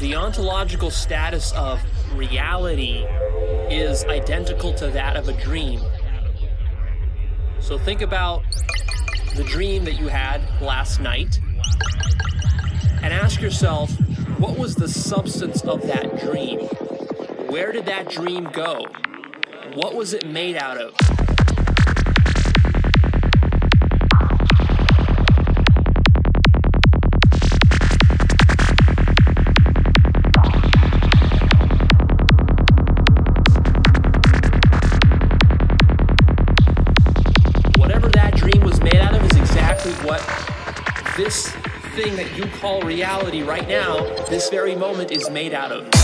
The ontological status of reality is identical to that of a dream. So think about the dream that you had last night and ask yourself what was the substance of that dream? Where did that dream go? What was it made out of? This thing that you call reality right now, this very moment, is made out of.